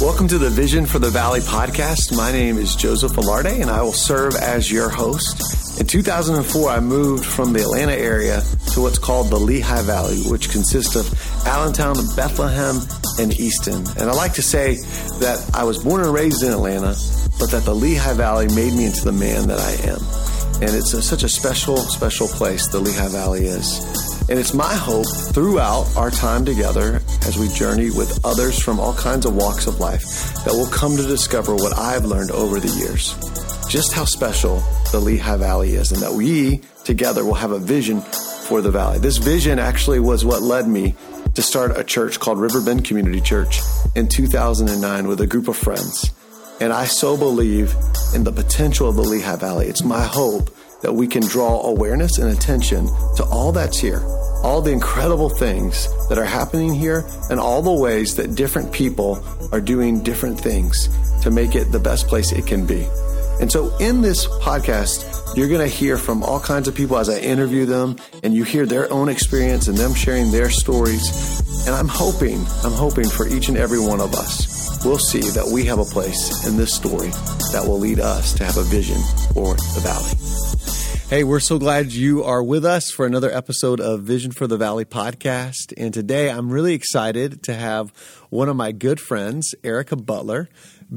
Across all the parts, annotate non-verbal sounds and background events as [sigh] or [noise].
Welcome to the Vision for the Valley podcast. My name is Joseph Alarde, and I will serve as your host. In 2004, I moved from the Atlanta area to what's called the Lehigh Valley, which consists of Allentown, Bethlehem, and Easton. And I like to say that I was born and raised in Atlanta, but that the Lehigh Valley made me into the man that I am. And it's a, such a special, special place, the Lehigh Valley is. And it's my hope throughout our time together as we journey with others from all kinds of walks of life that we'll come to discover what I've learned over the years. Just how special the Lehigh Valley is, and that we together will have a vision for the valley. This vision actually was what led me to start a church called Riverbend Community Church in 2009 with a group of friends. And I so believe in the potential of the Lehigh Valley. It's my hope that we can draw awareness and attention to all that's here, all the incredible things that are happening here, and all the ways that different people are doing different things to make it the best place it can be. And so in this podcast, you're going to hear from all kinds of people as I interview them and you hear their own experience and them sharing their stories. And I'm hoping, I'm hoping for each and every one of us, we'll see that we have a place in this story that will lead us to have a vision for the valley. Hey, we're so glad you are with us for another episode of Vision for the Valley podcast. And today I'm really excited to have one of my good friends, Erica Butler,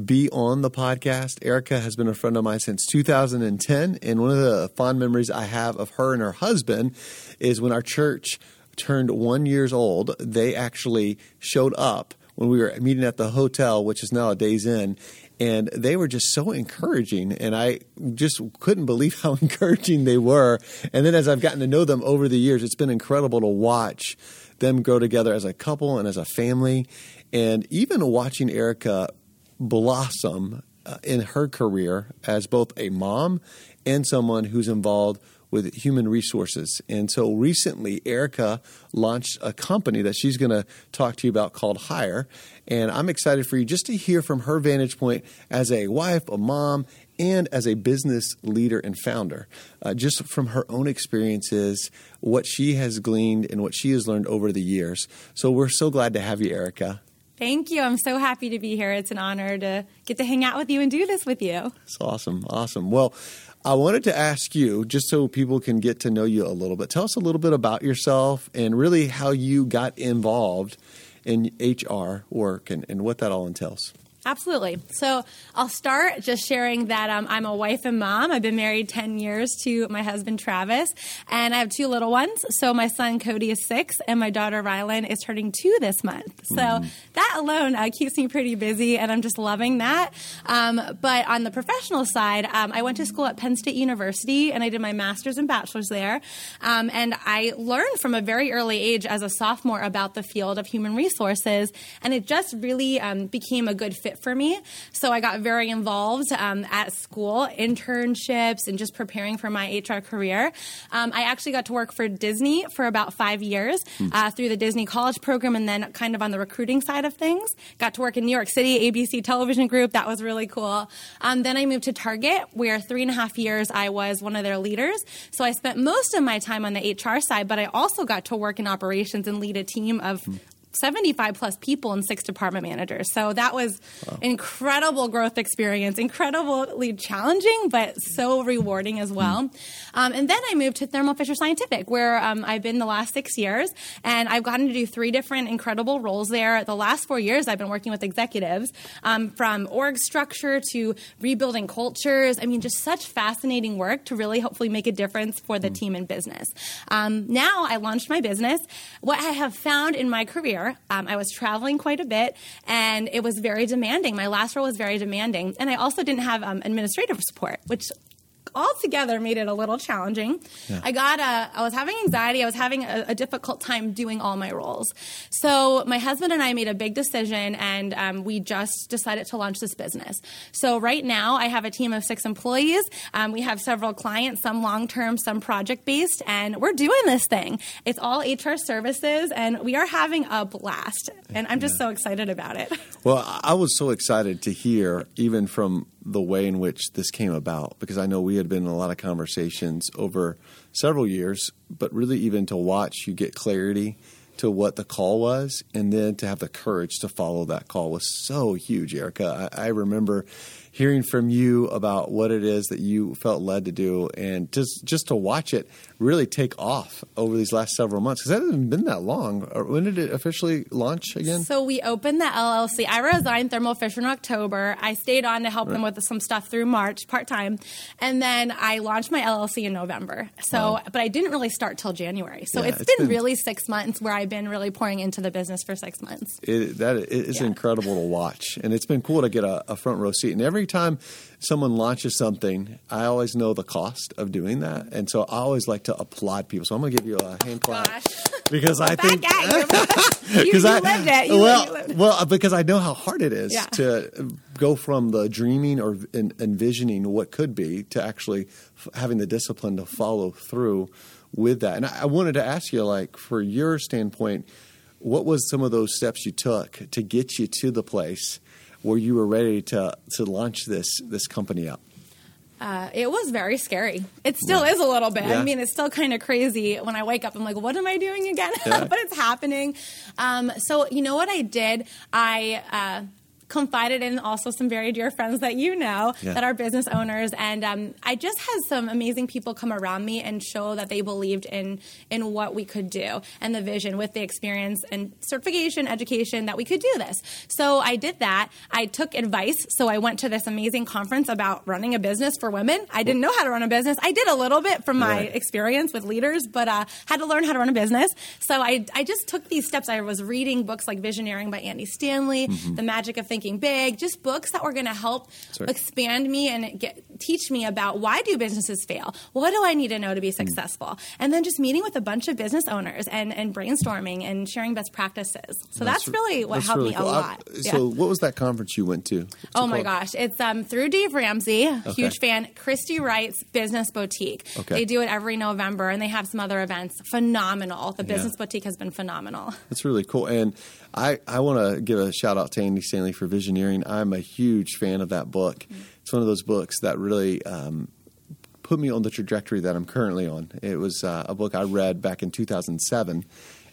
be on the podcast. Erica has been a friend of mine since 2010. And one of the fond memories I have of her and her husband is when our church turned one years old, they actually showed up when we were meeting at the hotel, which is now a Days Inn, and they were just so encouraging and i just couldn't believe [laughs] how encouraging they were. And then as i've gotten to know them over the years it's been incredible to watch them grow together as a couple and as a family. And even watching erica blossom uh, in her career as both a mom and someone who's involved with human resources. And so recently, Erica launched a company that she's going to talk to you about called Hire. And I'm excited for you just to hear from her vantage point as a wife, a mom, and as a business leader and founder, uh, just from her own experiences, what she has gleaned and what she has learned over the years. So we're so glad to have you, Erica. Thank you. I'm so happy to be here. It's an honor to get to hang out with you and do this with you. It's awesome. Awesome. Well, I wanted to ask you, just so people can get to know you a little bit, tell us a little bit about yourself and really how you got involved in HR work and, and what that all entails. Absolutely. So I'll start just sharing that um, I'm a wife and mom. I've been married 10 years to my husband, Travis, and I have two little ones. So my son, Cody, is six, and my daughter, Rylan, is turning two this month. So mm. that alone uh, keeps me pretty busy, and I'm just loving that. Um, but on the professional side, um, I went to school at Penn State University, and I did my master's and bachelor's there. Um, and I learned from a very early age as a sophomore about the field of human resources, and it just really um, became a good fit fit for me. So I got very involved um, at school, internships, and just preparing for my HR career. Um, I actually got to work for Disney for about five years mm. uh, through the Disney College program and then kind of on the recruiting side of things. Got to work in New York City, ABC Television Group. That was really cool. Um, then I moved to Target, where three and a half years I was one of their leaders. So I spent most of my time on the HR side, but I also got to work in operations and lead a team of mm. 75 plus people and six department managers. So that was wow. incredible growth experience, incredibly challenging, but so rewarding as well. Mm. Um, and then I moved to Thermo Fisher Scientific, where um, I've been the last six years, and I've gotten to do three different incredible roles there. The last four years, I've been working with executives um, from org structure to rebuilding cultures. I mean, just such fascinating work to really hopefully make a difference for the mm. team and business. Um, now I launched my business. What I have found in my career um, I was traveling quite a bit, and it was very demanding. My last role was very demanding, and I also didn't have um, administrative support, which altogether made it a little challenging. Yeah. I got a, I was having anxiety. I was having a, a, difficult time doing all my roles. So my husband and I made a big decision, and um, we just decided to launch this business. So right now, I have a team of six employees. Um, we have several clients, some long term, some project based, and we're doing this thing. It's all HR services, and we are having a blast. And I'm just yeah. so excited about it. [laughs] Well, I was so excited to hear, even from the way in which this came about because I know we had been in a lot of conversations over several years, but really even to watch you get clarity to what the call was, and then to have the courage to follow that call was so huge, Erica. I, I remember hearing from you about what it is that you felt led to do, and just just to watch it really take off over these last several months because that hasn't been that long. Uh, when did it officially launch again? So we opened the LLC. I resigned Thermo Fisher in October. I stayed on to help right. them with some stuff through March, part time, and then I launched my LLC in November. So, wow. but I didn't really start till January. So yeah, it's, it's been, been, really six months where I've been really pouring into the business for six months. It, that is yeah. incredible to watch, and it's been cool to get a, a front row seat. And every time someone launches something, I always know the cost of doing that, and so I always like to applaud people. So I'm going to give you a hand clap Gosh. because I think because [laughs] I lived it. You, well, you lived well, because I know how hard it is yeah. to go from the dreaming or envisioning what could be to actually having the discipline to follow through with that. And I wanted to ask you, like, for your standpoint, what was some of those steps you took to get you to the place where you were ready to to launch this this company up? Uh, it was very scary. It still yeah. is a little bit. Yeah. I mean, it's still kind of crazy when I wake up. I'm like, what am I doing again? [laughs] Yeah. but it's happening. Um, so, you know what I did? I. Uh, confided in also some very dear friends that you know yeah. that are business owners, and um, I just had some amazing people come around me and show that they believed in in what we could do and the vision with the experience and certification, education that we could do this. So I did that. I took advice. So I went to this amazing conference about running a business for women. I didn't know how to run a business. I did a little bit from my right. experience with leaders, but uh, had to learn how to run a business. So I I just took these steps. I was reading books like Visioneering by Andy Stanley, mm-hmm. The Magic of Thinking Thinking Big, just books that were going to help Sorry. expand me and get, teach me about why do businesses fail? What do I need to know to be hmm. successful? Mm. And then just meeting with a bunch of business owners and, and brainstorming and sharing best practices. So that's, that's really what helped really me cool. a lot. I, so yeah. what was that conference you went to? What's oh my gosh, it's um, through Dave Ramsey, okay. huge fan. Christy Wright's Business Boutique. Okay. They do it every November, and they have some other events. Phenomenal. The Business yeah. Boutique has been phenomenal. That's really cool. And I, I want to give a shout out to Andy Stanley for Visioneering. I'm a huge fan of that book. Mm-hmm. It's one of those books that really um, put me on the trajectory that I'm currently on. It was uh, a book I read back in 2007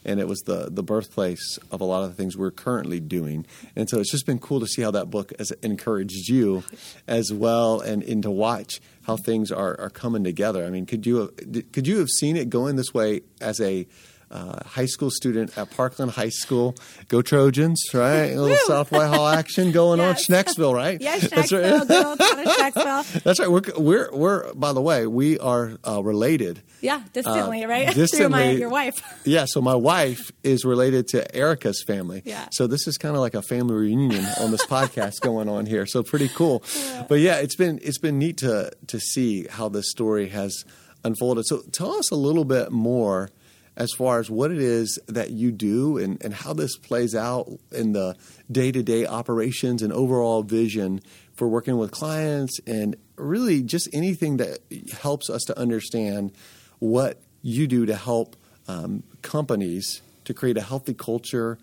and it was the the birthplace of a lot of the things we're currently doing. And so it's just been cool to see how that book has encouraged you as well, and, and to watch how things are, are coming together. I mean, could you have, could you have seen it going this way as a uh, high school student at Parkland High School. Go Trojans, right? A little South Whitehall action going yes. on. Schnecksville, right? Yes, That's right. Schnecksville. [laughs] That's right. We're, we're, we're, by the way, we are uh, related. Yeah, distantly, uh, right? [laughs] Distantly. My, your wife. [laughs] yeah, so my wife is related to Erica's family. Yeah. So this is kind of like a family reunion on this podcast going on here. So pretty cool. Yeah. But yeah, it's been it's been neat to to see how this story has unfolded. So tell us a little bit more as far as what it is that you do and, and how this plays out in the day to day operations and overall vision for working with clients and really just anything that helps us to understand what you do to help um, companies to create a healthy culture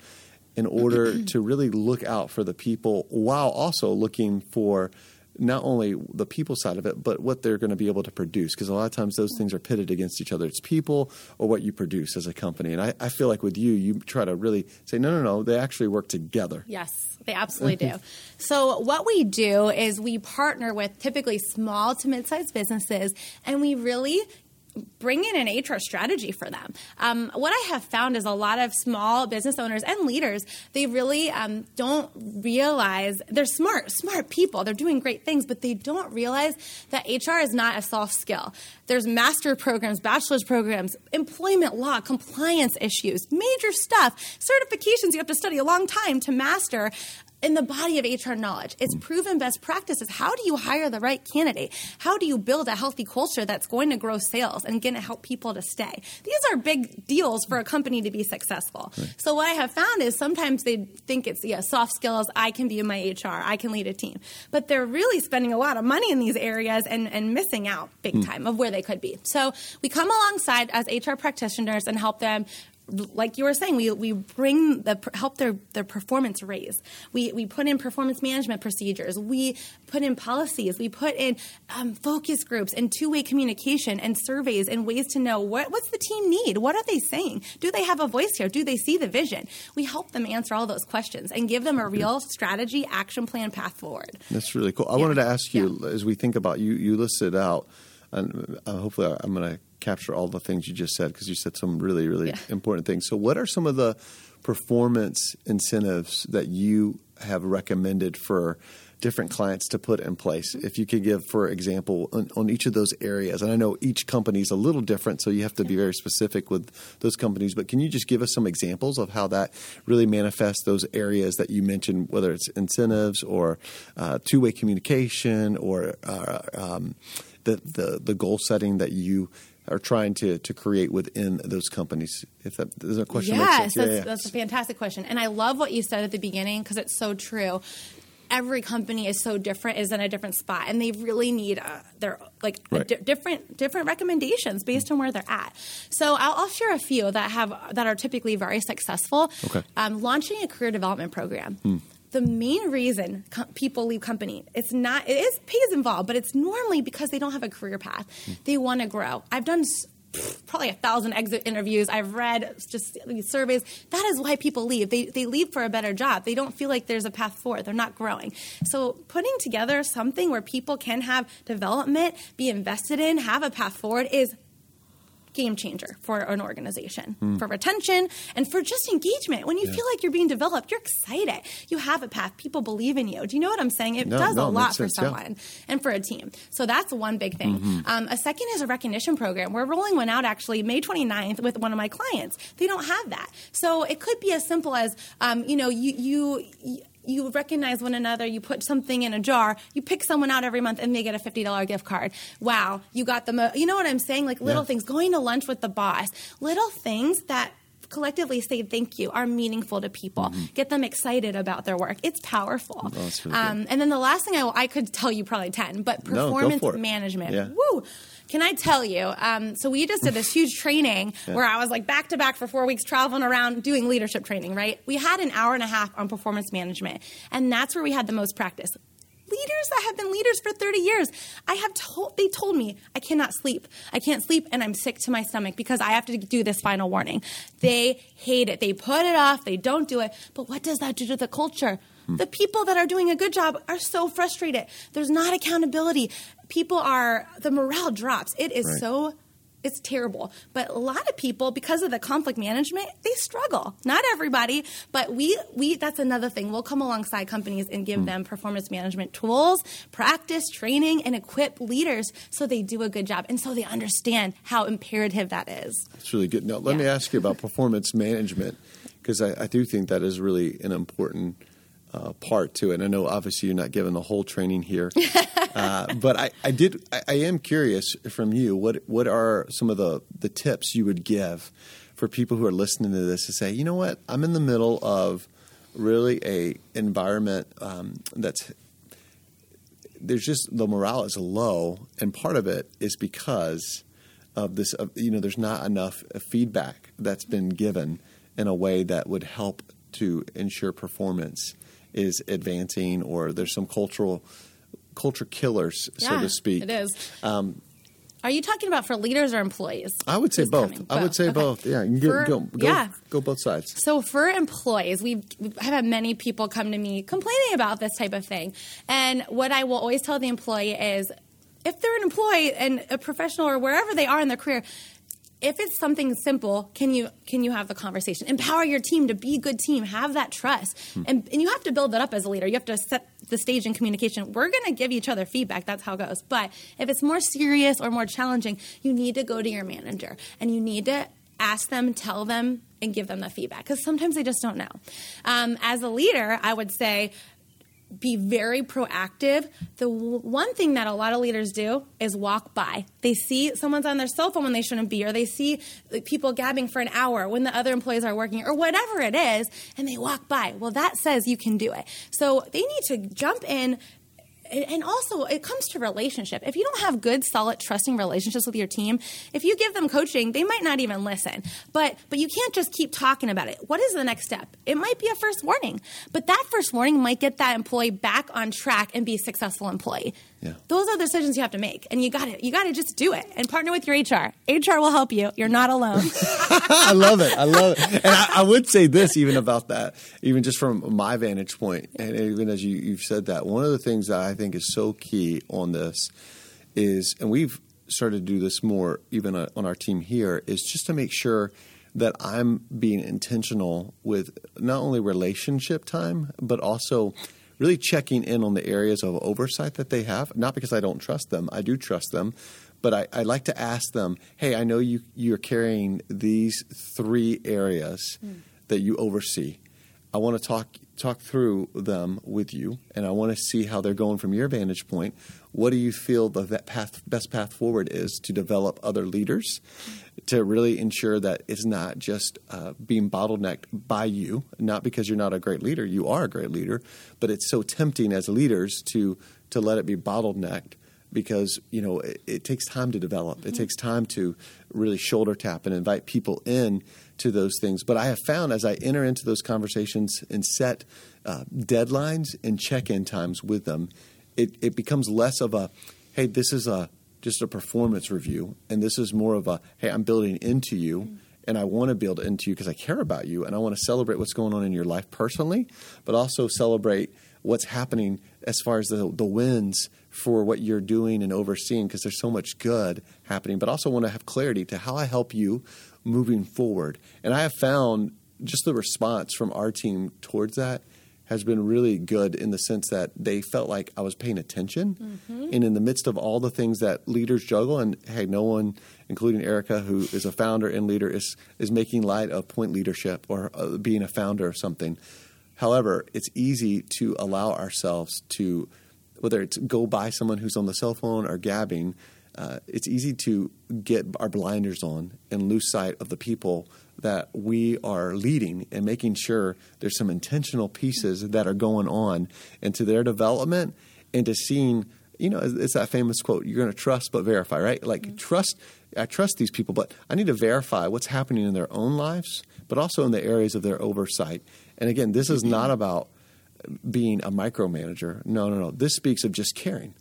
in order [clears throat] to really look out for the people while also looking for not only the people side of it, but what they're going to be able to produce. Because a lot of times those things are pitted against each other. It's people or what you produce as a company. And I, I feel like with you, you try to really say, no, no, no, they actually work together. Yes, they absolutely do. So, what we do is we partner with typically small to mid sized businesses and we really bring in an HR strategy for them. Um, what I have found is a lot of small business owners and leaders, they really um, don't realize they're smart, smart people. They're doing great things, but they don't realize that HR is not a soft skill. There's master programs, bachelor's programs, employment law, compliance issues, major stuff, certifications you have to study a long time to master in the body of HR knowledge. It's proven best practices. How do you hire the right candidate? How do you build a healthy culture that's going to grow sales and going to help people to stay? These are big deals for a company to be successful. Right. So what I have found is sometimes they think it's yeah, soft skills. I can be in my HR. I can lead a team, but they're really spending a lot of money in these areas and, and missing out big mm. time of where they could be. So we come alongside as HR practitioners and help them like you were saying, we, we bring the help their, their performance raise. We, we put in performance management procedures. We put in policies. We put in um, focus groups and two way communication and surveys and ways to know what, what's the team need? What are they saying? Do they have a voice here? Do they see the vision? We help them answer all those questions and give them a real strategy, action plan, path forward. That's really cool. I yeah. wanted to ask you yeah. as we think about you, you listed out, and uh, hopefully I'm going to capture all the things you just said because you said some really, really yeah. important things. So, what are some of the performance incentives that you have recommended for different clients to put in place? If you could give, for example, on, on each of those areas, and I know each company is a little different, so you have to be very specific with those companies, but can you just give us some examples of how that really manifests those areas that you mentioned, whether it's incentives or uh, two way communication or uh, um, the, the, the goal setting that you are trying to, to create within those companies? If that is a question, yes, that's, yeah. that's a fantastic question, and I love what you said at the beginning because it's so true every company is so different is in a different spot and they really need uh, their like right. di- different different recommendations based on where they're at so I'll, I'll, share a few that have that are typically very successful okay. um, launching a career development program hmm the main reason co- people leave company it's not it is pay is involved but it's normally because they don't have a career path. They want to grow. I've done probably a thousand exit interviews. I've read just these surveys. That is why people leave. They, they leave for a better job. They don't feel like there's a path forward. They're not growing. So putting together something where people can have development be invested in have a path forward is game changer for an organization mm. for retention and for just engagement. When you yeah. feel like you're being developed, you're excited. You have a path. People believe in you. Do you know what I'm saying? It no, does no, a lot for sense, someone yeah. and for a team. So that's one big thing. Mm-hmm. Um, a second is a recognition program. We're rolling one out actually May 29th with one of my clients. They don't have that. So it could be as simple as, um, you know, you, you you recognize one another, you put something in a jar, you pick someone out every month and they get a $50 gift card. Wow, you got the mo- you know what I'm saying? Like little yeah. things, going to lunch with the boss, little things that collectively say thank you are meaningful to people. Mm-hmm. Get them excited about their work. It's powerful. Oh, really um, and then the last thing I, I, could tell you probably 10, but performance no, management. Yeah. Woo! Can I tell you? Um, so we just did this huge training yeah. where I was like back to back for four weeks traveling around doing leadership training, right? We had an hour and a half on performance management, and that's where we had the most practice leaders that have been leaders for 30 years. I have told they told me I cannot sleep. I can't sleep and I'm sick to my stomach because I have to do this final warning. They hate it. They put it off. They don't do it. But what does that do to the culture? The people that are doing a good job are so frustrated. There's not accountability. People are, the morale drops. It is right. so it's terrible. But a lot of people, because of the conflict management, they struggle. Not everybody, but we we that's another thing. We'll come alongside companies and give mm. them performance management tools, practice, training, and equip leaders so they do a good job and so they understand how imperative that is. That's really good. Now let yeah. me ask you about [laughs] performance management because I, I do think that is really an important uh, part to it. And I know obviously you're not given the whole training here, [laughs] uh, but I, I did. I, I, am curious from you. What what are some of the the tips you would give for people who are listening to this to say, you know what, I'm in the middle of really a environment um, that's there's just the morale is low, and part of it is because of this. Uh, you know, there's not enough feedback that's been given in a way that would help to ensure performance is advancing or there's some cultural culture killers, yeah, so to speak. It is. Um, are you talking about for leaders or employees? I would say both. both. I would say okay. both. Yeah, for, go, go, yeah. go both sides. So for employees, we've, we've had many people come to me complaining about this type of thing. And what I will always tell the employee is if they're an employee and a professional or wherever they are in their career, if it's something simple, can you can you have the conversation? Empower your team to be a good team. Have that trust, hmm. and and you have to build that up as a leader. You have to set the stage in communication. We're going to give each other feedback. That's how it goes. But if it's more serious or more challenging, you need to go to your manager and you need to ask them, tell them, and give them the feedback because sometimes they just don't know. Um, as a leader, I would say be very proactive. The one thing that a lot of leaders do is walk by. They see someone's on their cell phone when they shouldn't be, or they see people gabbing for an hour when the other employees are working, or whatever it is, and they walk by. Well, that says you can do it. So they need to jump in, and also it comes to relationship. If you don't have good, solid, trusting relationships with your team, if you give them coaching, they might not even listen. But but you can't just keep talking about it. What is the next step? It might be a first warning, but that first warning might get that employee back on track and be a successful employee. Yeah. Those are the decisions you have to make, and you got to you got to just do it and partner with your HR. HR will help you. You're not alone. [laughs] I love it. I love it. And I, I, would say this even about that, even just from my vantage point, and even as you, you've said that, one of the things that I think is so key on this is, and we've started to do this more even uh, on our team here, is just to make sure that I'm being intentional with not only relationship time, but also really checking in on the areas of oversight that they have. Not because I don't trust them, I do trust them, but I, I like to ask them, hey, I know you, you're carrying these three areas mm. that you oversee. I want to talk talk through them with you, and I want to see how they're going from your vantage point. What do you feel the path, best path forward is to develop other leaders, to really ensure that it's not just uh, being bottlenecked by you, not because you're not a great leader, you are a great leader, but it's so tempting as leaders to to let it be bottlenecked because you know it, it takes time to develop. Mm-hmm. It takes time to really shoulder tap and invite people in to those things. But I have found as I enter into those conversations and set uh, deadlines and check in times with them, it, it becomes less of a, hey, this is a just a performance review, and this is more of a, hey, I'm building into you. And I want to build into you because I care about you and I want to celebrate what's going on in your life personally, but also celebrate what's happening as far as the, the wins for what you're doing and overseeing because there's so much good happening, but also want to have clarity to how I help you moving forward. And I have found just the response from our team towards that has been really good in the sense that they felt like I was paying attention. Mm-hmm. And in the midst of all the things that leaders juggle, and hey, no one, including Erica, who is a founder and leader, is, is making light of point leadership or uh, being a founder of something. However, it's easy to allow ourselves to, whether it's go by someone who's on the cell phone or gabbing, uh, it's easy to get our blinders on and lose sight of the people that we are leading and making sure there's some intentional pieces that are going on into their development and to seeing you know it's that famous quote you're going to trust but verify right like mm-hmm. trust i trust these people but i need to verify what's happening in their own lives but also in the areas of their oversight and again this is not about being a micromanager no no no this speaks of just caring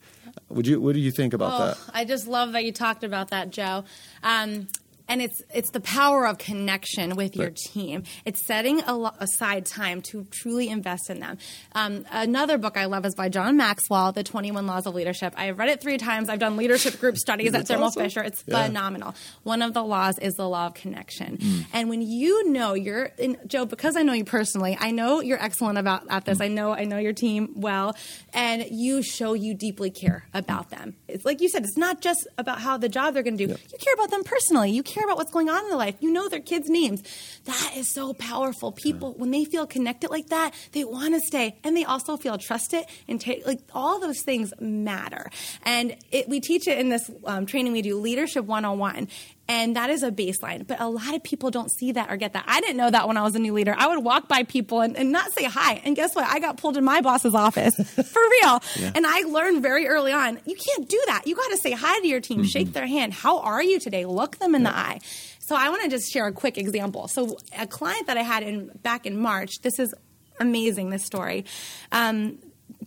would you? What do you think about oh, that? I just love that you talked about that, Joe. Um, and it's it's the power of connection with your team. It's setting lo- aside time to truly invest in them. Um, another book I love is by John Maxwell, The Twenty One Laws of Leadership. I've read it three times. I've done leadership group studies at Thermo awesome. Fisher. It's yeah. phenomenal. One of the laws is the law of connection. Mm. And when you know you're in, Joe, because I know you personally, I know you're excellent about at this. Mm. I know I know your team well, and you show you deeply care about them. It's like you said. It's not just about how the job they're going to do. You care about them personally. You care about what's going on in their life. You know their kids' names. That is so powerful. People, when they feel connected like that, they want to stay and they also feel trusted and take, like all those things matter. And it, we teach it in this um, training we do, Leadership 101. And that is a baseline. But a lot of people don't see that or get that. I didn't know that when I was a new leader. I would walk by people and, and not say hi. And guess what? I got pulled in my boss's office [laughs] for real. Yeah. And I learned very early on you can't do that. You got to say hi to your team, mm-hmm. shake their hand. How are you today? Look them in yeah. the eye. So I want to just share a quick example. So a client that I had in back in March, this is amazing this story um,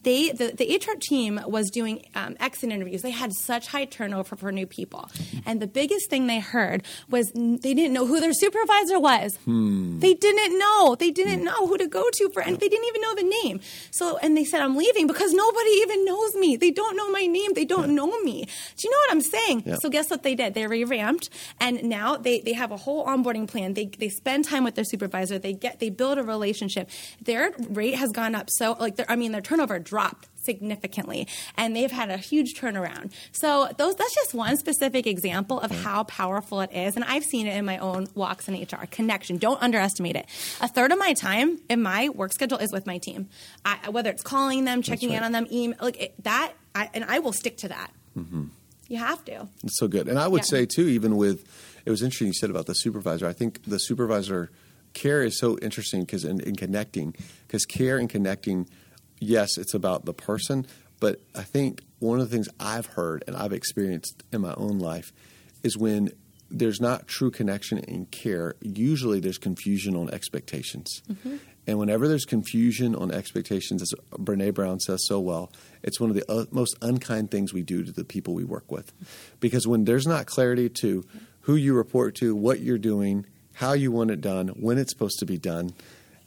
they the, the HR team was doing um, exit interviews. They had such high turnover for new people, and the biggest thing they heard was they didn't know who their supervisor was. Hmm. They didn't know. They didn't hmm. know who to go to for, and they didn't even know the name. So, and they said, "I'm leaving because nobody even knows me. They don't know my name. They don't yeah. know me." Do you know what I'm saying? Yeah. So, guess what they did? They revamped, and now they they have a whole onboarding plan. They they spend time with their supervisor. They get they build a relationship. Their rate has gone up so like I mean their turnover dropped significantly and they've had a huge turnaround. So those that's just one specific example of how powerful it is and I've seen it in my own walks in HR. Connection, don't underestimate it. A third of my time in my work schedule is with my team. I, whether it's calling them, checking right. in on them, email like it, that I, and I will stick to that. Mm-hmm. You have to. It's so good. And I would yeah. say too even with it was interesting you said about the supervisor. I think the supervisor care is so interesting because in, in connecting because care and connecting yes, it's about the person, But I think one of the things I've heard and I've experienced in my own life is when there's not true connection and care, usually there's confusion on expectations. Mm-hmm. And whenever there's confusion on expectations, as Brene Brown says so well, it's one of the uh, most unkind things we do to the people we work with. Because when there's not clarity to who you report to, what you're doing, how you want it done, when it's supposed to be done,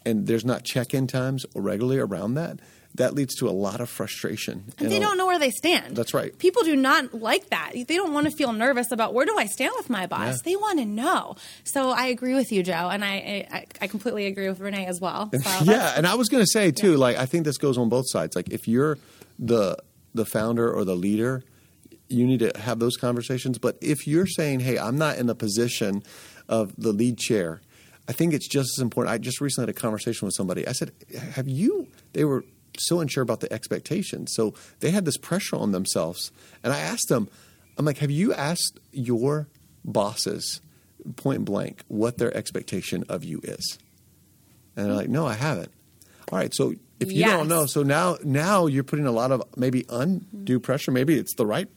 and there's not check in times regularly around that, that leads to a lot of frustration. And, and they don't know where they stand. That's right. People do not like that. They don't want to feel nervous about where do I stand with my boss. Yeah. They want to know. So I agree with you, Joe, and I I, I completely agree with Renee as well. So [laughs] yeah, and I was going to say too, yeah. like I think this goes on both sides. Like if you're the the founder or the leader, you need to have those conversations. But if you're saying, "Hey, I'm not in the position of the lead chair," I think it's just as important. I just recently had a conversation with somebody. I said, "Have you?" They were so unsure about the expectations. So they had this pressure on themselves. And I asked them, I'm like, have you asked your bosses point blank what their expectation of you is? And they're like, no, I haven't. All right, so if you yes. don't know, so now now you're putting a lot of maybe undue pressure. Maybe it's the right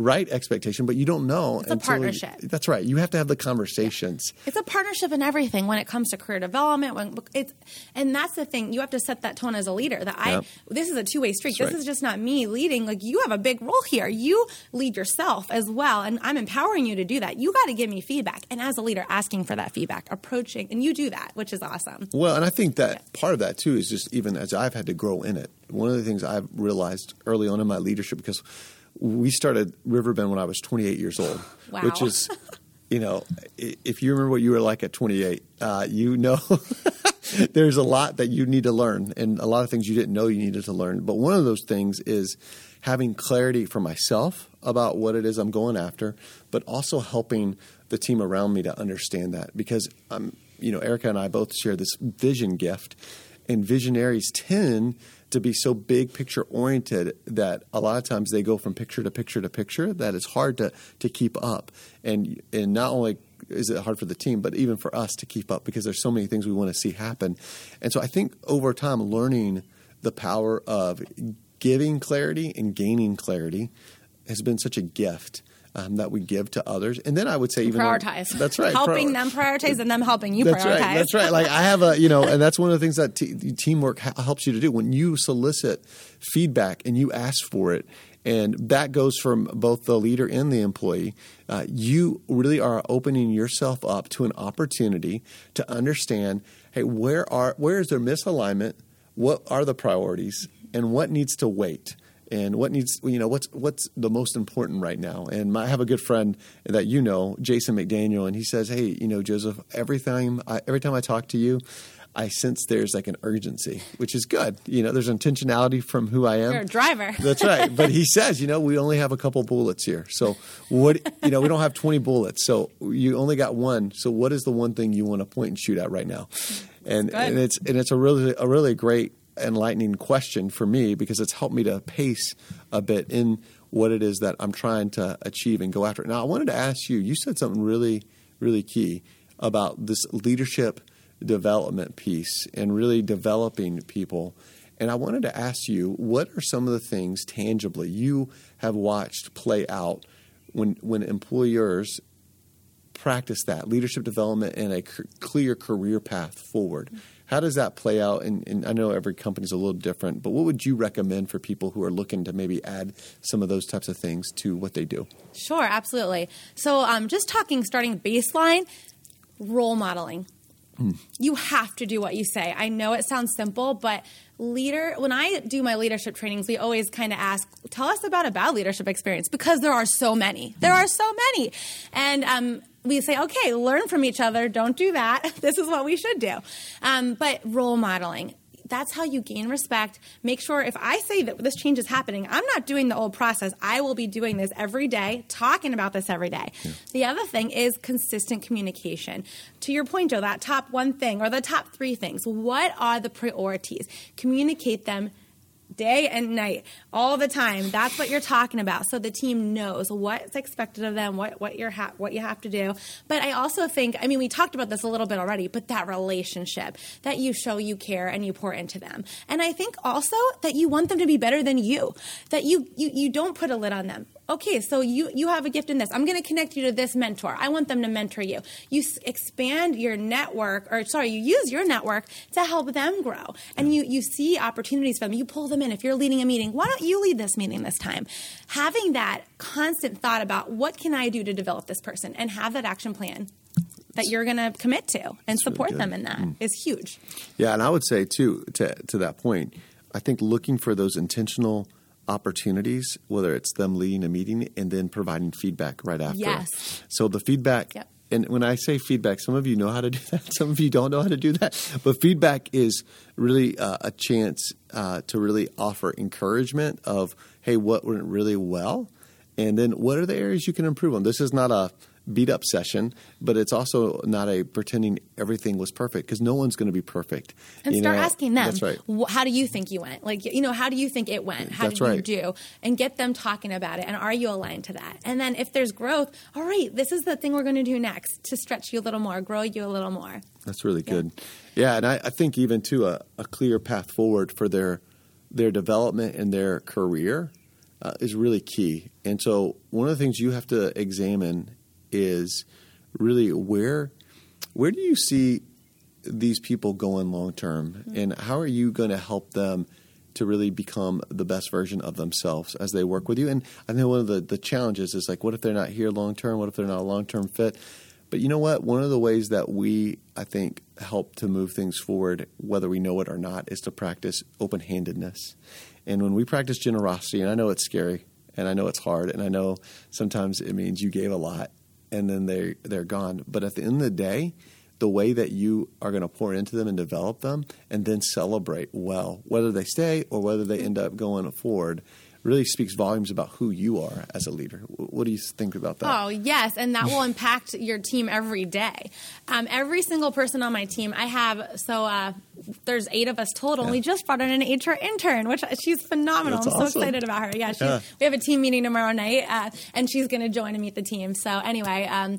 right expectation, but you don't know. It's a partnership. that's right. You have to have the conversations. Yeah. It's a partnership in everything when it comes to career development. When it's and that's the thing. You have to set that tone as a leader. That I this is a two way street. That's this right. is just not me leading. Like you have a big role here. You lead yourself as well, and I'm empowering you to do that. You got to give me feedback, and as a leader, asking for that feedback, approaching, and you do that, which is awesome. Well, and I think that yeah. part of that too is just even as I've had to grow in it. One of the things I've realized early on in my leadership because we started Riverbend when I was 28 years old, wow. which is, you know, if you remember what you were like at 28, uh, you know [laughs] there's a lot that you need to learn and a lot of things you didn't know you needed to learn. But one of those things is having clarity for myself about what it is I'm going after, but also helping the team around me to understand that because I'm, you know, Erica and I both share this vision gift, and visionaries tend to be so big picture oriented that a lot of times they go from picture to picture to picture that it's hard to to keep up. And and not only is it hard for the team but even for us to keep up because there's so many things we want to see happen. And so i think over time learning the power of giving clarity and gaining clarity has been such a gift um, that we give to others. And then I would say even prioritize. that's right. helping them prioritize and them helping you that's prioritize. Right, that's right. Like I have a you know, [laughs] and that's one of the things that t- teamwork ha- helps you to do. When you solicit feedback and you ask for it, and that goes from both the leader and the employee. Uh, you really are opening yourself up to an opportunity to understand, hey, where are where is there misalignment? What are the priorities, and what needs to wait? And what needs you know what's what's the most important right now and my, i have a good friend that you know jason mcdaniel and he says hey you know joseph every time I, every time i talk to you I sense there's like an urgency, which is good. You know, there's intentionality from who I am. You're a driver. [laughs] That's right. But he says, you know, we only have a couple bullets here. So what, you know, we don't have 20 bullets. So you only got one. So what is the one thing you want to point and shoot at right now? And, and it's, and it's a really, a really great enlightening question for me because it's helped me to pace a bit in what it is that I'm trying to achieve and go after. Now, I wanted to ask you, you said something really, really key about this leadership development piece and really developing people. And I wanted to ask you, what are some of the things tangibly you have watched play out when, when employers practice that leadership development and a c- clear career path forward? How does that play out? And, and I know every company is a little different, but what would you recommend for people who are looking to maybe add some of those types of things to what they do? Sure, absolutely. So, um, just talking, starting baseline, role modeling. You have to do what you say. I know it sounds simple, but leader when i do my leadership trainings we always kind of ask tell us about a bad leadership experience because there are so many there are so many and um, we say, okay, learn from each other. Don't do that. [laughs] This is what we should do. Um, but role modeling. That's how you gain respect. Make sure if I say that this change is happening, I'm not doing the old process. I will be doing this every day, talking about this every day. Yeah. The other thing is consistent communication. To your point, Joe, that top one thing or the top three things, what are the priorities? Communicate them day and night, all the time. That's what you're talking about. So the team knows what's expected of them, what what you're ha- what you have to do. But I also think, I mean, we talked about this a little bit already, but that relationship that you show you care and you pour into them, and I think also that you want them to be better than you. That you you you don't put a lid on them okay, so you you have a gift in this. I'm going to connect you to this mentor. I want them to mentor you. You s- expand your network, or sorry, you use your network to help them grow, and you you see opportunities for them. You pull them in. If you're leading a meeting, why don't you lead this meeting this time? Having that constant thought about what can I do to develop this person, and have that action plan that you're going to commit to and support good. them in that mm. is huge. Yeah, and I would say too to to that point, I think looking for those intentional opportunities, whether it's them leading a meeting and then providing feedback right after. Yes. So the feedback Yep. and when I say feedback, some of you know how to do [laughs] that, some of you don't know how to do that. But feedback is really uh, a chance uh, to really offer encouragement of, hey, what went really well, and then what are the areas you can improve on. This is not a beat up session, but it's also not a pretending everything was perfect because no one's going to be perfect. and You start know, asking them That's right. How do you think you went like you know how do you think it went how That's did right. you do and get them talking about it and are you aligned to that and then if there's growth all right this is the thing we're going to do next to stretch you a little more grow you a little more That's really good. Yeah, and I, I think even too a, a clear path forward for their their development and their career uh, is really key. And so one of the things you have to examine is really where where do you see these people going long term, hmm. and how are you going to help them to really become the best version of themselves as they work with you? And I know one of the the challenges is like, what if they're not here long term? What if they're not a long term fit? But you know what? One of the ways that we, I think, help to move things forward, whether we know it or not, is to practice open handedness. And when we practice generosity, and I know it's scary, and I know it's hard, and I know sometimes it means you gave a lot and then they they're gone. But at the end of the day, the way that you are going to pour into them and develop them, and then celebrate well, whether they stay or whether they end up going forward, really speaks volumes about who you are as a leader. What do you think about that? Oh, yes. And that will impact your team every day. Um, every single person on my team, I have, so uh, there's eight of us total. And we just brought in an HR intern, which she's phenomenal. That's I'm so excited about her. Yeah, Yeah. we have a team meeting tomorrow night, uh, and she's going to join and meet the team. So, anyway, um,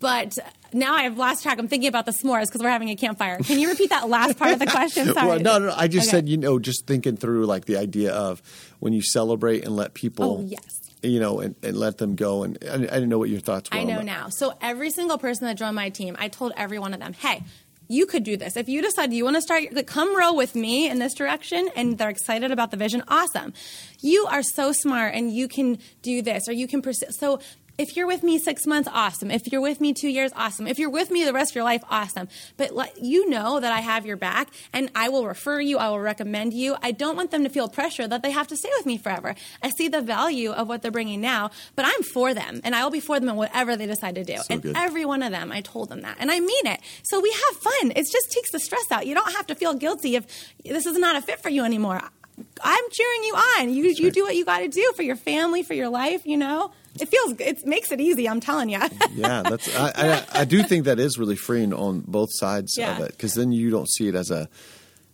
but now I have lost track. I'm thinking about the s'mores because we're having a campfire. Can you repeat that last part of the question? [laughs] Sorry. Well, no, no, no. I just Okay. said, you know, just thinking through like the idea of when you celebrate and let people, Oh, yes. you know, and, and let them go. And I, I didn't know what your thoughts were. I know now. So every single person that joined my team, I told every one of them, hey, you could do this. If you decide you want to start, come row with me in this direction, and they're excited about the vision, awesome. You are so smart, and you can do this, or you can pursue. So if you're with me six months, awesome. If you're with me two years, awesome. If you're with me the rest of your life, awesome. But let, you know that I have your back, and I will refer you. I will recommend you. I don't want them to feel pressure that they have to stay with me forever. I see the value of what they're bringing now, but I'm for them, and I will be for them in whatever they decide to do. So and good. every one of them, I told them that, and I mean it. So we have fun. It just takes the stress out. You don't have to feel guilty if this is not a fit for you anymore. I'm cheering you on. You you right. do what you got to do for your family, for your life. You know, it feels it makes it easy. I'm telling you. [laughs] yeah, that's. I, I, I do think that is really freeing on both sides Yeah. of it because then you don't see it as a.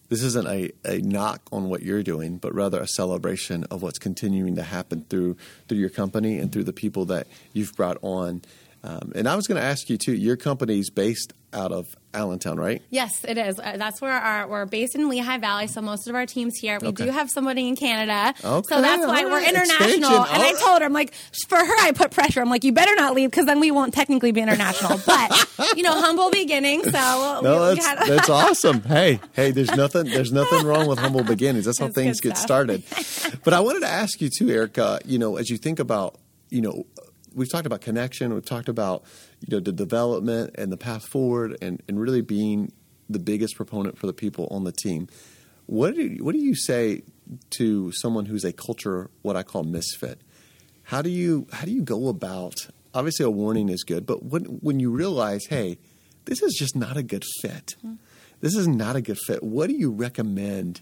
This isn't a, a knock on what you're doing, but rather a celebration of what's continuing to happen through through your company and through the people that you've brought on. Um, and I was going to ask you too. Your company's based out of Allentown, right? Yes, it is. Uh, that's where our we're based in Lehigh Valley, so most of our teams here. We Okay. do have somebody in Canada, Okay, so that's why all we're international. Expansion, And I told her, I'm like, for her, I put pressure. I'm like, you better not leave because then we won't technically be international. [laughs] But you know, humble beginnings. So No, we, we that's had- that's [laughs] awesome. Hey, hey, there's nothing there's nothing wrong with humble [laughs] beginnings. That's how That's things get started. But I wanted to ask you too, Erica. You know, as you think about, you know, we've talked about connection. We've talked about, you know, the development and the path forward, and and really being the biggest proponent for the people on the team. What do you, what do you say to someone who's a culture what I call misfit? How do you how do you go about? Obviously, a warning is good, but when when you realize, hey, this is just not a good fit. Mm-hmm. This is not a good fit. What do you recommend?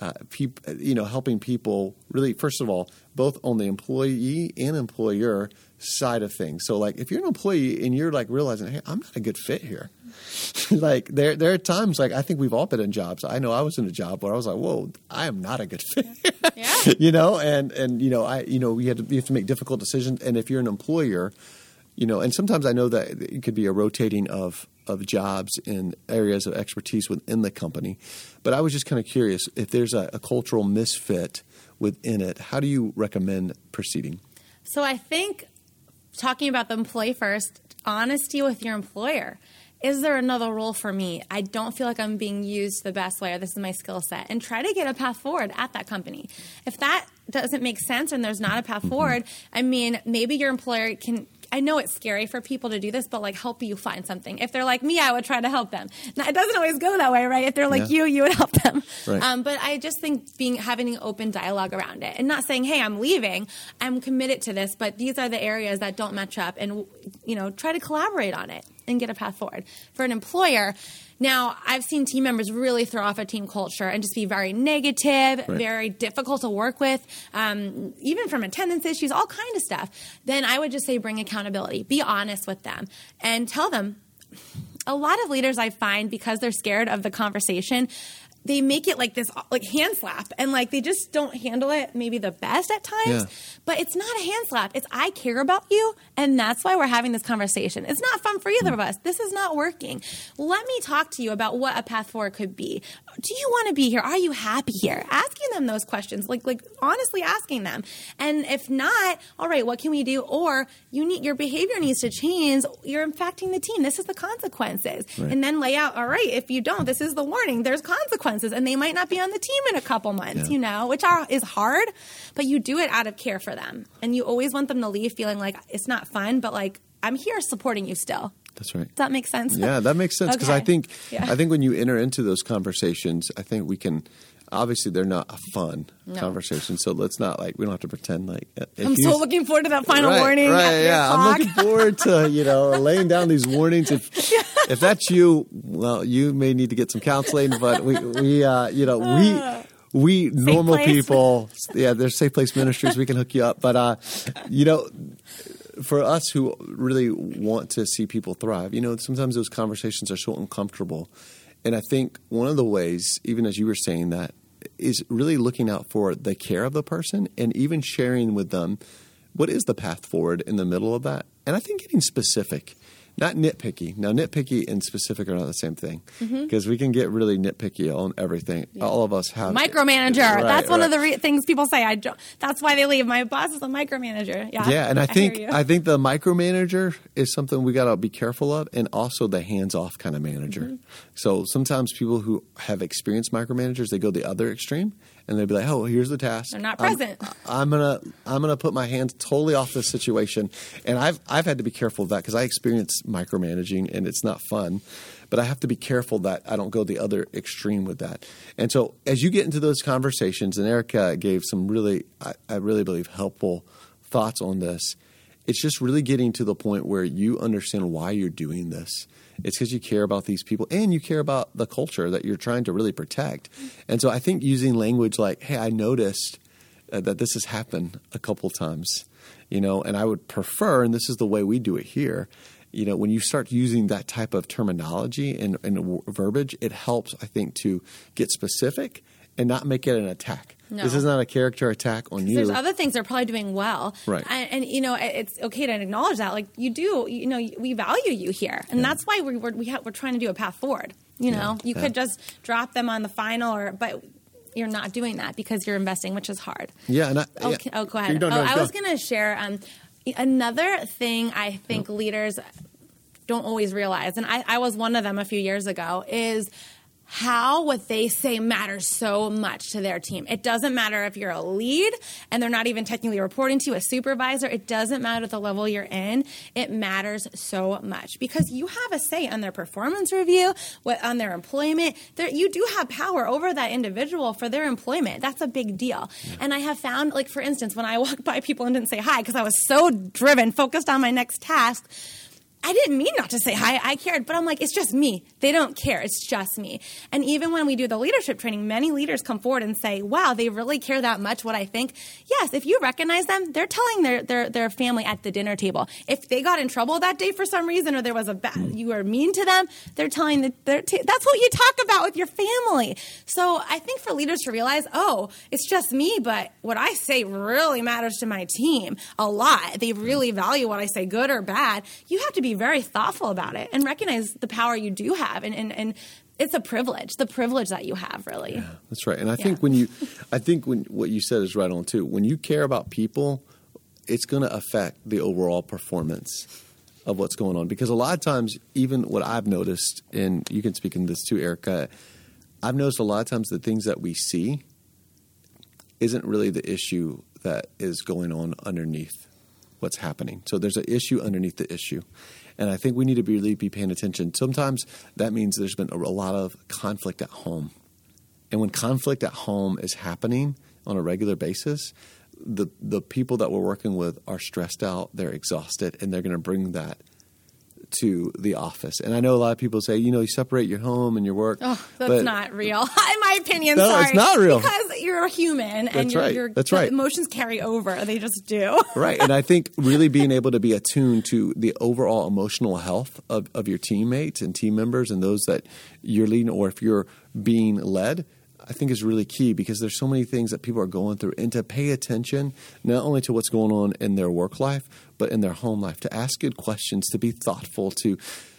Uh, peop, you know, helping people really. First of all, both on the employee and employer side of things. So, like, if you're an employee and you're like realizing, hey, I'm not a good fit here. [laughs] like there there are times like I think we've all been in jobs. I know I was in a job where I was like, "Whoa, I am not a good fit." [laughs] Yeah. [laughs] you know, and and you know, I you know, we had to, you have to make difficult decisions and if you're an employer, you know, and sometimes I know that it could be a rotating of of jobs in areas of expertise within the company. But I was just kind of curious if there's a, a cultural misfit within it, how do you recommend proceeding? So I think talking about the employee first, honesty with your employer. Is there another role for me? I don't feel like I'm being used the best way, or this is my skill set, and try to get a path forward at that company. If that doesn't make sense and there's not a path mm-hmm. forward, I mean, maybe your employer can I know it's scary for people to do this, but like help you find something. If they're like me, I would try to help them. Now, it doesn't always go that way, right? If they're like yeah. you, you would help them. Right. Um, but I just think being having an open dialogue around it and not saying, "Hey, I'm leaving. I'm committed to this, but these are the areas that don't match up," and you know, try to collaborate on it and get a path forward. For an employer, now, I've seen team members really throw off a team culture and just be very negative, right. very difficult to work with, um, even from attendance issues, all kind of stuff. Then I would just say bring accountability. Be honest with them and tell them. A lot of leaders I find because they're scared of the conversation, they make it like this like hand slap and like they just don't handle it maybe the best at times yeah. but it's not a hand slap. It's i care about you and that's why we're having this conversation. It's not fun for either of us. This is not working. Let me talk to you about what a path forward could be. Do you want to be here? Are you happy here? Asking them those questions like like honestly asking them. And if not all right what can we do? Or you need your behavior needs to change. You're impacting the team. This is the consequences. Right. and then lay out all right if you don't this is the warning. There's consequences consequences and they might not be on the team in a couple months, yeah. you know, which are, is hard, but you do it out of care for them. And you always want them to leave feeling like it's not fun, but like I'm here supporting you still. That's right. Does that make sense? Yeah, that makes sense because okay. I think yeah. I think when you enter into those conversations, I think we can obviously they're not a fun no. conversation. So let's not like we don't have to pretend like. I'm so looking forward to that final right, warning. Right? Yeah, I'm looking forward to you know [laughs] laying down these warnings. If if that's you, well, you may need to get some counseling. But we we uh, you know we. We safe normal place. people, yeah, there's safe place ministries. We can hook you up, but uh, you know, for us who really want to see people thrive, you know, sometimes those conversations are so uncomfortable. And I think one of the ways, even as you were saying that, is really looking out for the care of the person and even sharing with them what is the path forward in the middle of that. And I think getting specific not nitpicky. Now, nitpicky and specific are not the same thing because mm-hmm. we can get really nitpicky on everything. Yeah. All of us have micromanager. Right, that's one of the re- things people say. I don't, that's why they leave. My boss is a micromanager. Yeah, yeah, and I, I think I think the micromanager is something we got to be careful of, and also the hands-off kind of manager. Mm-hmm. So sometimes people who have experienced micromanagers they go the other extreme and they'd be like, "Oh, here's the task. They're not present. I'm, I'm, gonna I'm gonna put my hands totally off this situation." And I've I've had to be careful of that because I experience micromanaging and it's not fun. But I have to be careful that I don't go the other extreme with that. And so as you get into those conversations, and Erica gave some really I, I really believe helpful thoughts on this. It's just really getting to the point where you understand why you're doing this it's because you care about these people and you care about the culture that you're trying to really protect. And so I think using language like, hey, I noticed uh, that this has happened a couple times, you know, and I would prefer, and this is the way we do it here, you know, when you start using that type of terminology and, and verbiage, it helps, I think, to get specific and not make it an attack. No. This is not a character attack on you. There's other things they're probably doing well, right? And, and, you know, it's okay to acknowledge that. Like you do, you know, we value you here, and yeah. that's why we, we're we have, we're trying to do a path forward. You know, yeah. you yeah. could just drop them on the final, or but you're not doing that because you're investing, which is hard. Yeah. And I, oh, oh, go ahead. Oh, I was going to share um, another thing. I think leaders don't always realize, and I, I was one of them a few years ago, is how what they say matters so much to their team. It doesn't matter if you're a lead and they're not even technically reporting to you, a supervisor. It doesn't matter the level you're in. It matters so much because you have a say on their performance review, what on their employment. There, you do have power over that individual for their employment. That's a big deal. And I have found, like for instance, when I [laughs] walked by people and didn't say hi because I was so driven, focused on my next task I didn't mean not to say hi. I cared, but I'm like, it's just me. They don't care. It's just me. And even when we do the leadership training, many leaders come forward and say, wow, they really care that much what I think. Yes, if you recognize them, they're telling their, their, their family at the dinner table. If they got in trouble that day for some reason or there was a you were mean to them, they're telling that they're t- that's what you talk about with your family. So I think for leaders to realize, oh, it's just me, but what I say really matters to my team a lot. They really value what I say, good or bad. You have to be very thoughtful about it and recognize the power you do have and, and, and it's a privilege, the privilege that you have, really. Yeah, that's right. And I yeah. think when you, I think when what you said is right on too. When you care about people, it's going to affect the overall performance of what's going on. Because a lot of times, even what I've noticed, and you can speak in this too, Erica, I've noticed a lot of times the things that we see isn't really the issue that is going on underneath what's happening. So there's an issue underneath the issue. And I think we need to really be paying attention. Sometimes that means there's been a lot of conflict at home. And when conflict at home is happening on a regular basis, the the people that we're working with are stressed out, they're exhausted, and they're going to bring that to the office. And I know a lot of people say, you know, you separate your home and your work. Oh, that's but, not real, [laughs] in my opinion. No, sorry. it's not real because you're a human, that's and right. You're, that's right. Emotions carry over; they just do. [laughs] right, and I think really being able to be attuned to the overall emotional health of, of your teammates and team members and those that you're leading, or if you're being led. I think is really key because there's so many things that people are going through, and to pay attention not only to what's going on in their work life, but in their home life, to ask good questions, to be thoughtful, to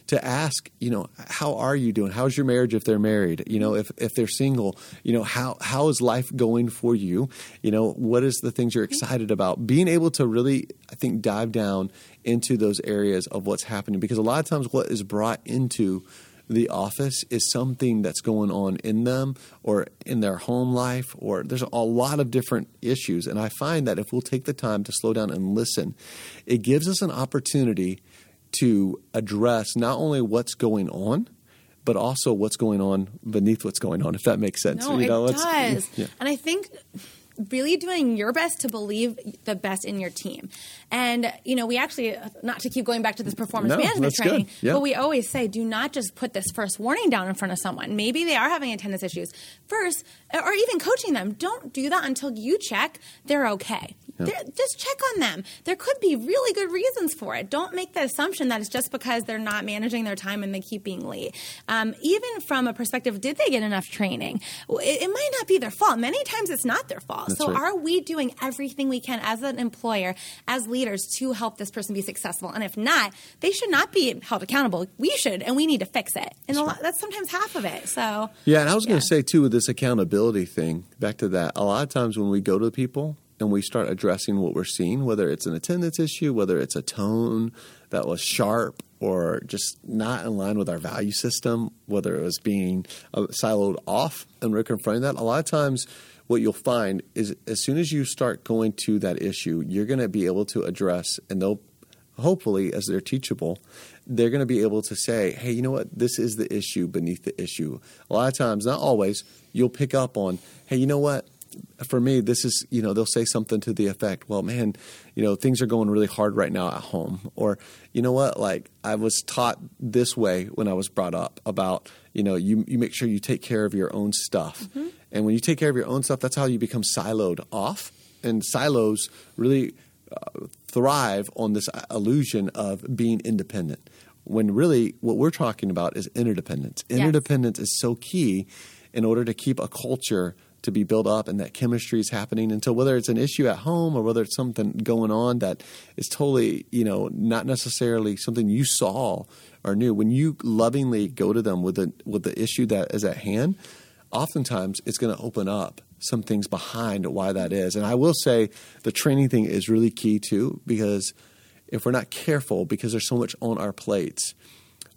to ask, you know, how are you doing? How's your marriage if they're married? You know, if, if they're single, you know, how how is life going for you? You know, what is the things you're mm-hmm. excited about? Being able to really, I think, dive down into those areas of what's happening because a lot of times what is brought into the office is something that's going on in them or in their home life, or there's a lot of different issues. And I find that if we'll take the time to slow down and listen, it gives us an opportunity to address not only what's going on, but also what's going on beneath what's going on, if that makes sense. No, you know, it does. [laughs] Yeah. And I think really doing your best to believe the best in your team. And, you know, we actually, not to keep going back to this performance no, management training, yeah. but we always say do not just put this first warning down in front of someone. Maybe they are having attendance issues. First, or even coaching them, don't do that until you check they're okay. Just check on them. There could be really good reasons for it. Don't make the assumption that it's just because they're not managing their time and they keep being late. Um, even from a perspective, did they get enough training? It, it, might not be their fault. Many times it's not their fault. That's so right. are we doing everything we can as an employer, as leaders, to help this person be successful? And if not, they should not be held accountable. We should, and we need to fix it. And that's, lot, that's sometimes half of it. So yeah, and I was yeah. going to say too with this accountability thing. Back to that, a lot of times when we go to people and we start addressing what we're seeing, whether it's an attendance issue, whether it's a tone that was sharp or just not in line with our value system, whether it was being uh, siloed off, and we're confronting that, a lot of times what you'll find is as soon as you start going to that issue, you're going to be able to address, and they'll hopefully, as they're teachable, they're going to be able to say, hey, you know what? This is the issue beneath the issue. A lot of times, not always, you'll pick up on, hey, you know what? For me, this is, you know, they'll say something to the effect, well, man, you know, things are going really hard right now at home. Or, you know what, like I was taught this way when I was brought up about, you know, you, you make sure you take care of your own stuff. Mm-hmm. And when you take care of your own stuff, that's how you become siloed off. And silos really uh, thrive on this illusion of being independent. When really what we're talking about is interdependence. Yes. Interdependence is so key in order to keep a culture to be built up and that chemistry is happening. And so whether it's an issue at home or whether it's something going on that is totally, you know, not necessarily something you saw or knew, when you lovingly go to them with the with the issue that is at hand, oftentimes it's going to open up some things behind why that is. And I will say the training thing is really key too, because if we're not careful, because there's so much on our plates,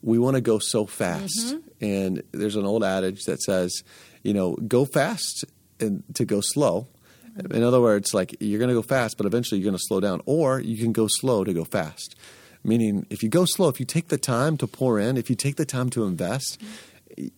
we want to go so fast. Mm-hmm. And there's an old adage that says, you know, go fast and to go slow. In other words, like you're going to go fast, but eventually you're going to slow down, or you can go slow to go fast. Meaning, if you go slow, if you take the time to pour in, if you take the time to invest,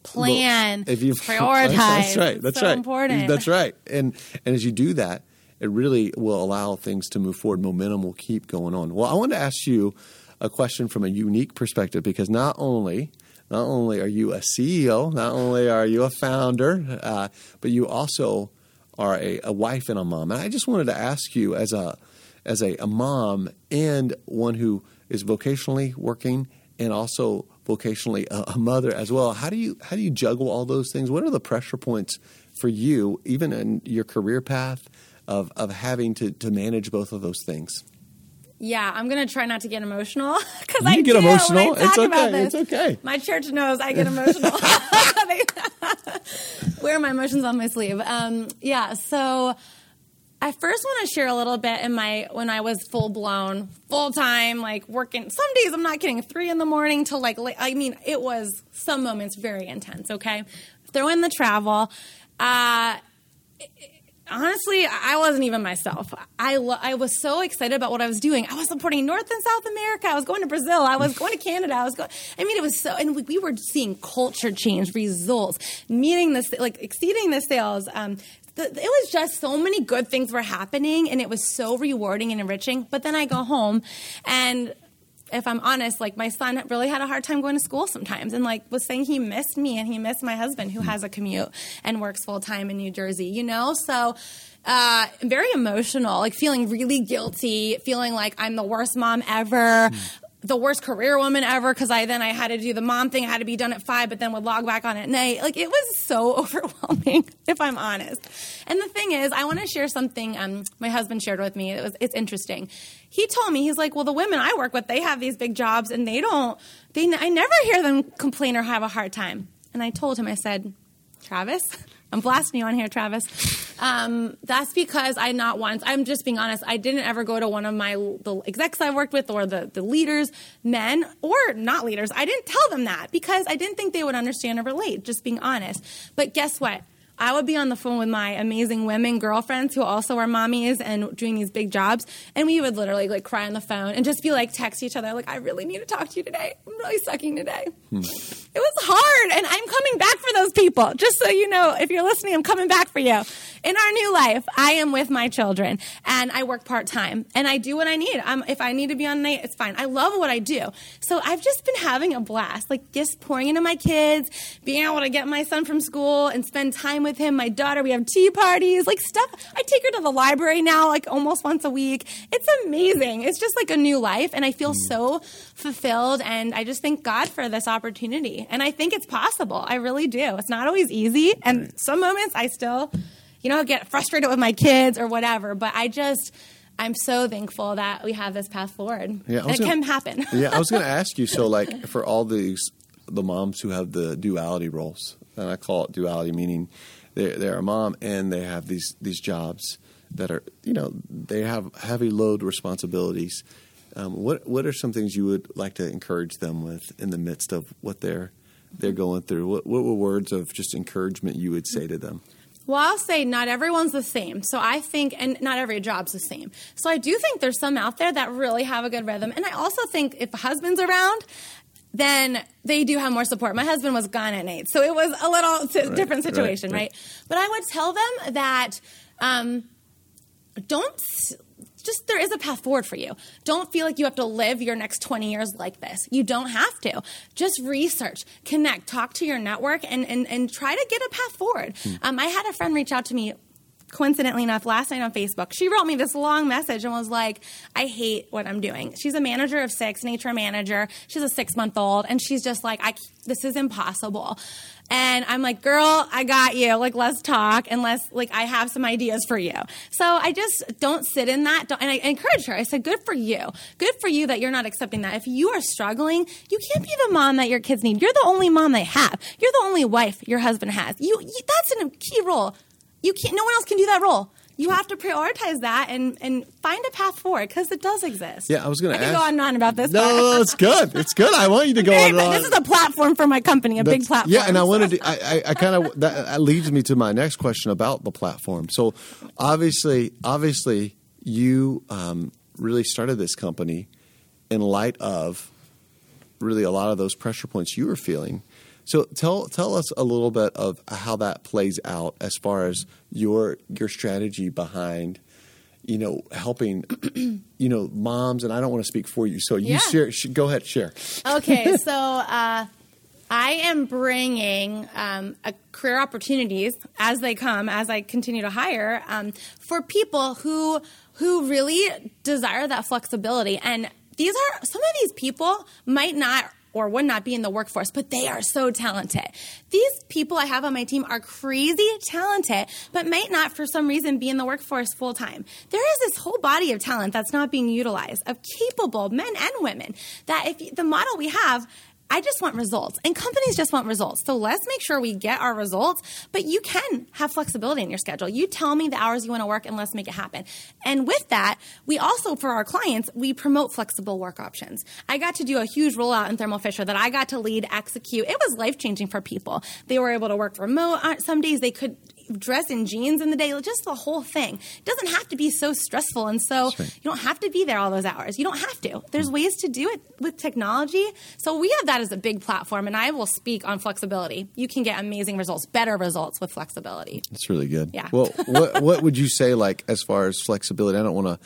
plan, if you prioritize, [laughs] that's right. That's so right. Important. That's right. And and as you do that, it really will allow things to move forward. Momentum will keep going on. Well, I want to ask you a question from a unique perspective because not only not only are you a CEO, not only are you a founder, uh, but you also are a, a, wife and a mom. And I just wanted to ask you, as a as a, a mom and one who is vocationally working and also vocationally a, a mother as well, how do you how do you juggle all those things? What are the pressure points for you, even in your career path, of of having to to manage both of those things? Yeah, I'm gonna try not to get emotional [laughs] because I get emotional. it's okay. It's okay. My church knows I get emotional. [laughs] wear my emotions on my sleeve. Um, yeah, so I first want to share a little bit in my when I was full blown, full time, like working. Some days I'm not kidding, three in the morning till like I mean, it was some moments very intense. Okay, throw in the travel. Uh, honestly, I wasn't even myself. I lo- I was so excited about what I was doing. I was supporting North and South America. I was going to Brazil. I was going to Canada. I was going. I mean, it was so, and we, we were seeing culture change, results, meeting this like exceeding the sales. Um, the, it was just so many good things were happening, and it was so rewarding and enriching. But then I go home, and if I'm honest, like my son really had a hard time going to school sometimes and like was saying he missed me and he missed my husband who has a commute and works full time in New Jersey, you know? So, uh, very emotional, like feeling really guilty, feeling like I'm the worst mom ever. Mm the worst career woman ever because I then I had to do the mom thing. I had to be done at five, but then would log back on at night. Like it was so [laughs] overwhelming, if I'm honest. And the thing is, I want to share something um, my husband shared with me. It was it's interesting. He told me he's like, well, the women I work with, they have these big jobs, and they don't. They I never hear them complain or have a hard time. And I told him, I said, Travis. I'm blasting you on here, Travis. Um, that's because I not once. I'm just being honest. I didn't ever go to one of my the execs I worked with or the the leaders, men or not leaders. I didn't tell them that because I didn't think they would understand or relate. Just being honest. But guess what? I would be on the phone with my amazing women girlfriends who also are mommies and doing these big jobs, and we would literally like cry on the phone and just be like text each other like, "I really need to talk to you today. I'm really sucking today." Hmm. It was hard, and I'm coming back for those people. Just so you know, if you're listening, I'm coming back for you. In our new life, I am with my children, and I work part time, and I do what I need. I'm, if I need to be on night, it's fine. I love what I do, so I've just been having a blast, like just pouring into my kids, being able to get my son from school and spend time with him, my daughter. We have tea parties, like stuff. I take her to the library now, like almost once a week. It's amazing. It's just like a new life, and I feel mm. so fulfilled. And I just thank God for this opportunity. And I think it's possible. I really do. It's not always easy, and some moments I still, you know, get frustrated with my kids or whatever. But I just. I'm so thankful that we have this path forward. Yeah, it gonna, can happen. yeah, I was going [laughs] to ask you. So, like, for all these the moms who have the duality roles, and I call it duality, meaning they're, they're a mom and they have these these jobs that are you know they have heavy load responsibilities. Um, what what are some things you would like to encourage them with in the midst of what they're they're going through? What what were words of just encouragement you would say to them? Well, I'll say not everyone's the same. So I think, and not every job's the same. So I do think there's some out there that really have a good rhythm. And I also think if a husband's around, then they do have more support. My husband was gone at night, so it was a little t- right, different situation, right, right. right, But I would tell them that um, don't just there is a path forward for you. Don't feel like you have to live your next 20 years like this. You don't have to. Just research, connect, talk to your network, and, and, and try to get a path forward. Hmm. Um, I had a friend reach out to me coincidentally enough, last night on Facebook, she wrote me this long message and was like, I hate what I'm doing. She's a manager of six, nature manager. She's a six month old, and she's just like, I, this is impossible. And I'm like, girl, I got you. Like, let's talk and let's, like, I have some ideas for you. So I just don't sit in that. and I encourage her. I said, good for you. Good for you that you're not accepting that. If you are struggling, you can't be the mom that your kids need. You're the only mom they have. You're the only wife your husband has. You, you that's a key role you can't. No one else can do that role. You have to prioritize that and, and find a path forward because it does exist. Yeah, I was going to go on and on about this. No, no, it's good. It's good. I want you to go on. This is a platform for my company, a That's, big platform. Yeah, and I wanted to. I, I, I kind of that, that leads me to my next question about the platform. So, obviously, obviously, you um, really started this company in light of really a lot of those pressure points you were feeling so tell tell us a little bit of how that plays out as far as your your strategy behind you know, helping, [clears throat] you know, moms, and I don't want to speak for you, so you Yeah. share. sh- Go ahead, share. Okay, [laughs] so uh, I am bringing um, a career opportunities as they come, as I continue to hire, um, for people who who really desire that flexibility. And these are some of these people might not or would not be in the workforce, but they are so talented. These people I have on my team are crazy talented, but might not for some reason be in the workforce full time. There is this whole body of talent that's not being utilized of capable men and women that if the model we have I just want results, and companies just want results. So let's make sure we get our results. But you can have flexibility in your schedule. You tell me the hours you want to work, and let's make it happen. And with that, we also, for our clients, we promote flexible work options. I got to do a huge rollout in Thermo Fisher that I got to lead, execute. It was life changing for people. They were able to work remote. Uh, Some days they could dress in jeans in the day, just the whole thing. It doesn't have to be so stressful, and so right. you don't have to be there all those hours. You don't have to. There's mm. ways to do it with technology. So we have that as a big platform, and I will speak on flexibility. You can get amazing results, better results with flexibility. That's really good. Yeah. Well, [laughs] what what would you say like as far as flexibility? I don't want to,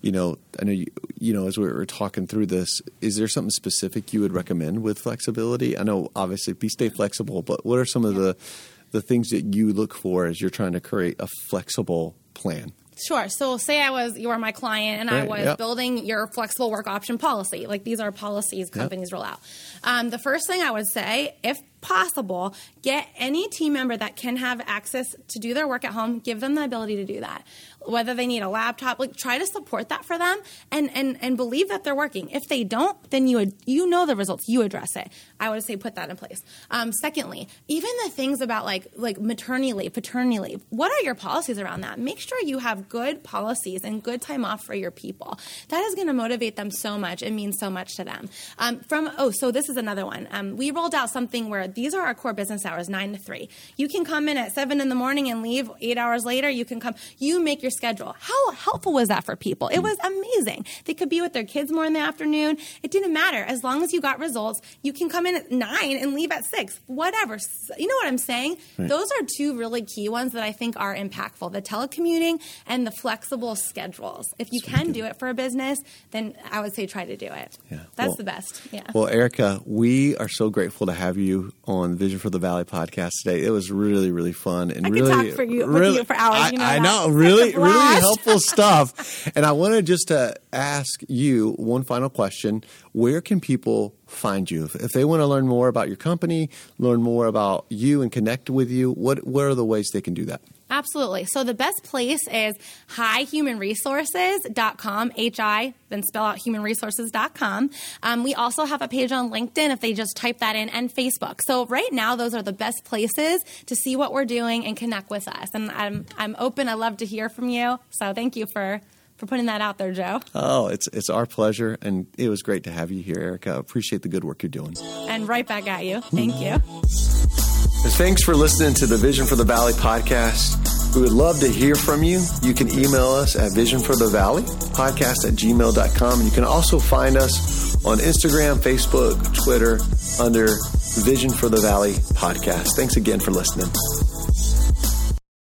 you know, I know you, you know, as we were talking through this, is there something specific you would recommend with flexibility? I know obviously be stay flexible, but what are some of the the things that you look for as you're trying to create a flexible plan? Sure. So, say I was you were my client, and I was yep. building your flexible work option policy. Like these are policies companies roll out. Um, the first thing I would say, if possible, get any team member that can have access to do their work at home. Give them the ability to do that. Whether they need a laptop, like try to support that for them, and and and believe that they're working. If they don't, then you you know the results. You address it. I would say put that in place. Um, secondly, even the things about like like maternity leave, paternity leave. What are your policies around that? Make sure you have good policies and good time off for your people. That is going to motivate them so much. It means so much to them. Um, from oh, so this is another one. Um, we rolled out something where these are our core business hours, nine to three. You can come in at seven in the morning and leave eight hours later. You can come. You make your schedule. How helpful was that for people? It was amazing. They could be with their kids more in the afternoon. It didn't matter as long as you got results. You can come in at nine and leave at six. Whatever. You know what I'm saying? Those are two really key ones that I think are impactful: the telecommuting and the flexible schedules. If you can do it for a business, then I would say try to do it. Yeah. That's Well- the best. Yeah. Well, Erica, we are so grateful to have you on Vision for the Valley podcast today. It was really, really fun and I really, talk for you- really, you for hours, I, you know I know, really, really helpful [laughs] stuff. And I wanted just to ask you one final question: Where can people find you if, if they want to learn more about your company, learn more about you, and connect with you? What what are the ways they can do that? Absolutely. So the best place is hihumanresources.com, H-I, then spell out humanresources.com. Um, we also have a page on LinkedIn if they just type that in and Facebook. So right now, those are the best places to see what we're doing and connect with us. And I'm, I'm open. I love to hear from you. So thank you for, for putting that out there, Joe. Oh, it's it's our pleasure, and it was great to have you here, Erica. Appreciate the good work you're doing. And right back at you. Thank you. [laughs] And thanks for listening to the Vision for the Valley podcast. We would love to hear from you. You can email us at visionforthevalley podcast at gmail.com. And you can also find us on Instagram, Facebook, Twitter under Vision for the Valley podcast. Thanks again for listening.